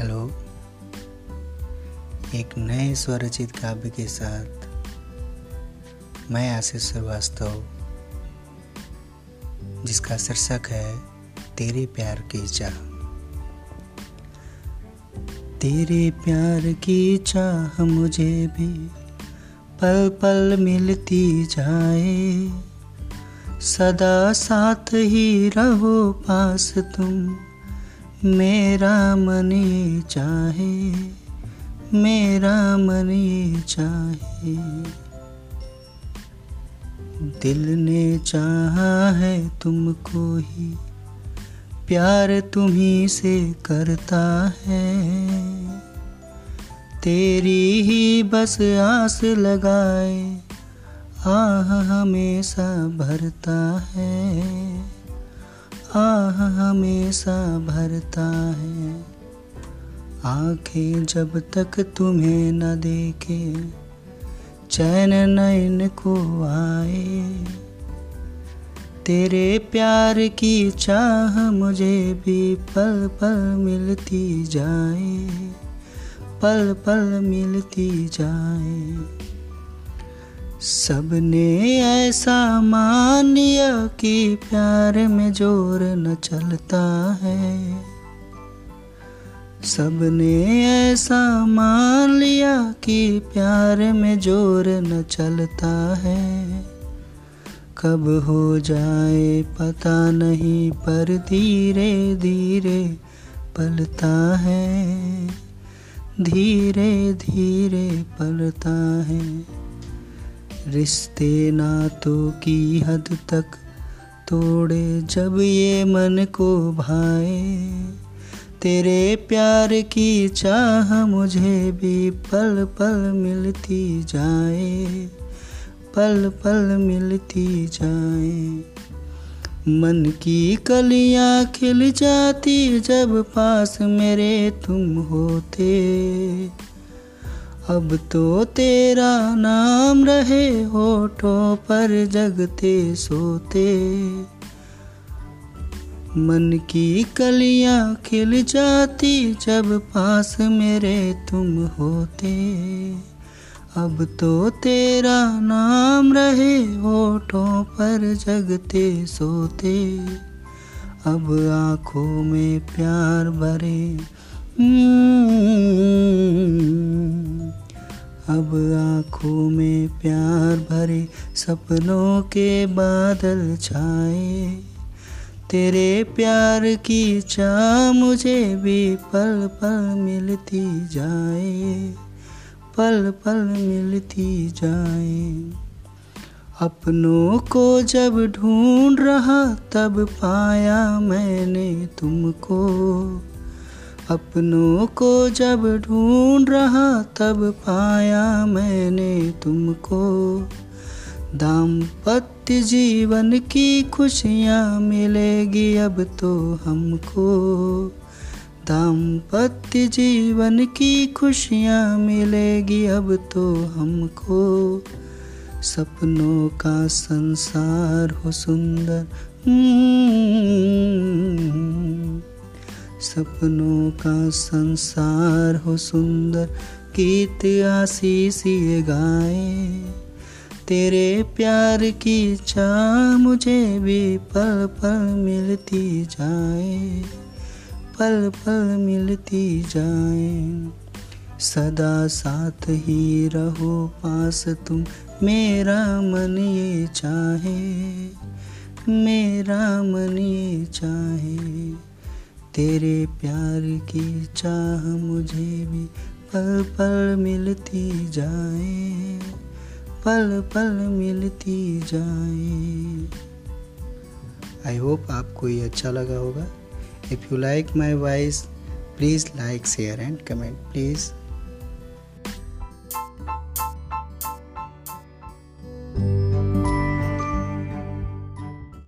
Hello. एक नए स्वरचित काव्य के साथ मैं आशीष श्रीवास्तव, जिसका शीर्षक है तेरे प्यार की चाह। तेरे प्यार की चाह मुझे भी पल पल मिलती जाए। सदा साथ ही रहो पास तुम। मेरा मन ये चाहे, मेरा मन ये चाहे। दिल ने चाहा है तुमको ही, प्यार तुम्ही से करता है। तेरी ही बस आस लगाए, आह हमेशा भरता है। आह हमेशा भरता है। आँखें जब तक तुम्हें न देखे, चैन नैन को आए। तेरे प्यार की चाह मुझे भी पल पल मिलती जाए, पल पल मिलती जाए। सबने ऐसा मान लिया कि प्यार में ज़ोर न चलता है। सबने ऐसा मान लिया कि प्यार में ज़ोर न चलता है। कब हो जाए पता नहीं, पर धीरे धीरे पलता है। धीरे धीरे पलता है। रिश्ते नातों की हद तक तोड़े जब ये मन को भाए। तेरे प्यार की चाह मुझे भी पल पल मिलती जाए, पल पल मिलती जाए। मन की कलियाँ खिल जाती जब पास मेरे तुम होते। अब तो तेरा नाम रहे होठों पर जगते सोते। मन की कलियाँ खिल जाती जब पास मेरे तुम होते। अब तो तेरा नाम रहे होठों पर जगते सोते। अब आँखों में प्यार भरे हम्म, अब आँखों में प्यार भरे सपनों के बादल छाए। तेरे प्यार की चाह मुझे भी पल पल मिलती जाए, पल पल मिलती जाए। अपनों को जब ढूंढ रहा तब पाया मैंने तुमको। अपनों को जब ढूंढ रहा तब पाया मैंने तुमको। दाम्पत्य जीवन की खुशियाँ मिलेगी अब तो हमको। दाम्पत्य जीवन की खुशियाँ मिलेगी अब तो हमको। सपनों का संसार हो सुंदर। हम्म, सपनों का संसार हो सुंदर गीत आशीष गाए। तेरे प्यार की चाह मुझे भी पल पल मिलती जाए, पल पल मिलती जाए। सदा साथ ही रहो पास तुम, मेरा मन ये चाहे, मेरा मन ये चाहे। तेरे प्यार की चाह मुझे भी पल पल मिलती जाए, पल पल मिलती जाए। आई होप आपको ये अच्छा लगा होगा। If you like my voice please like share and comment please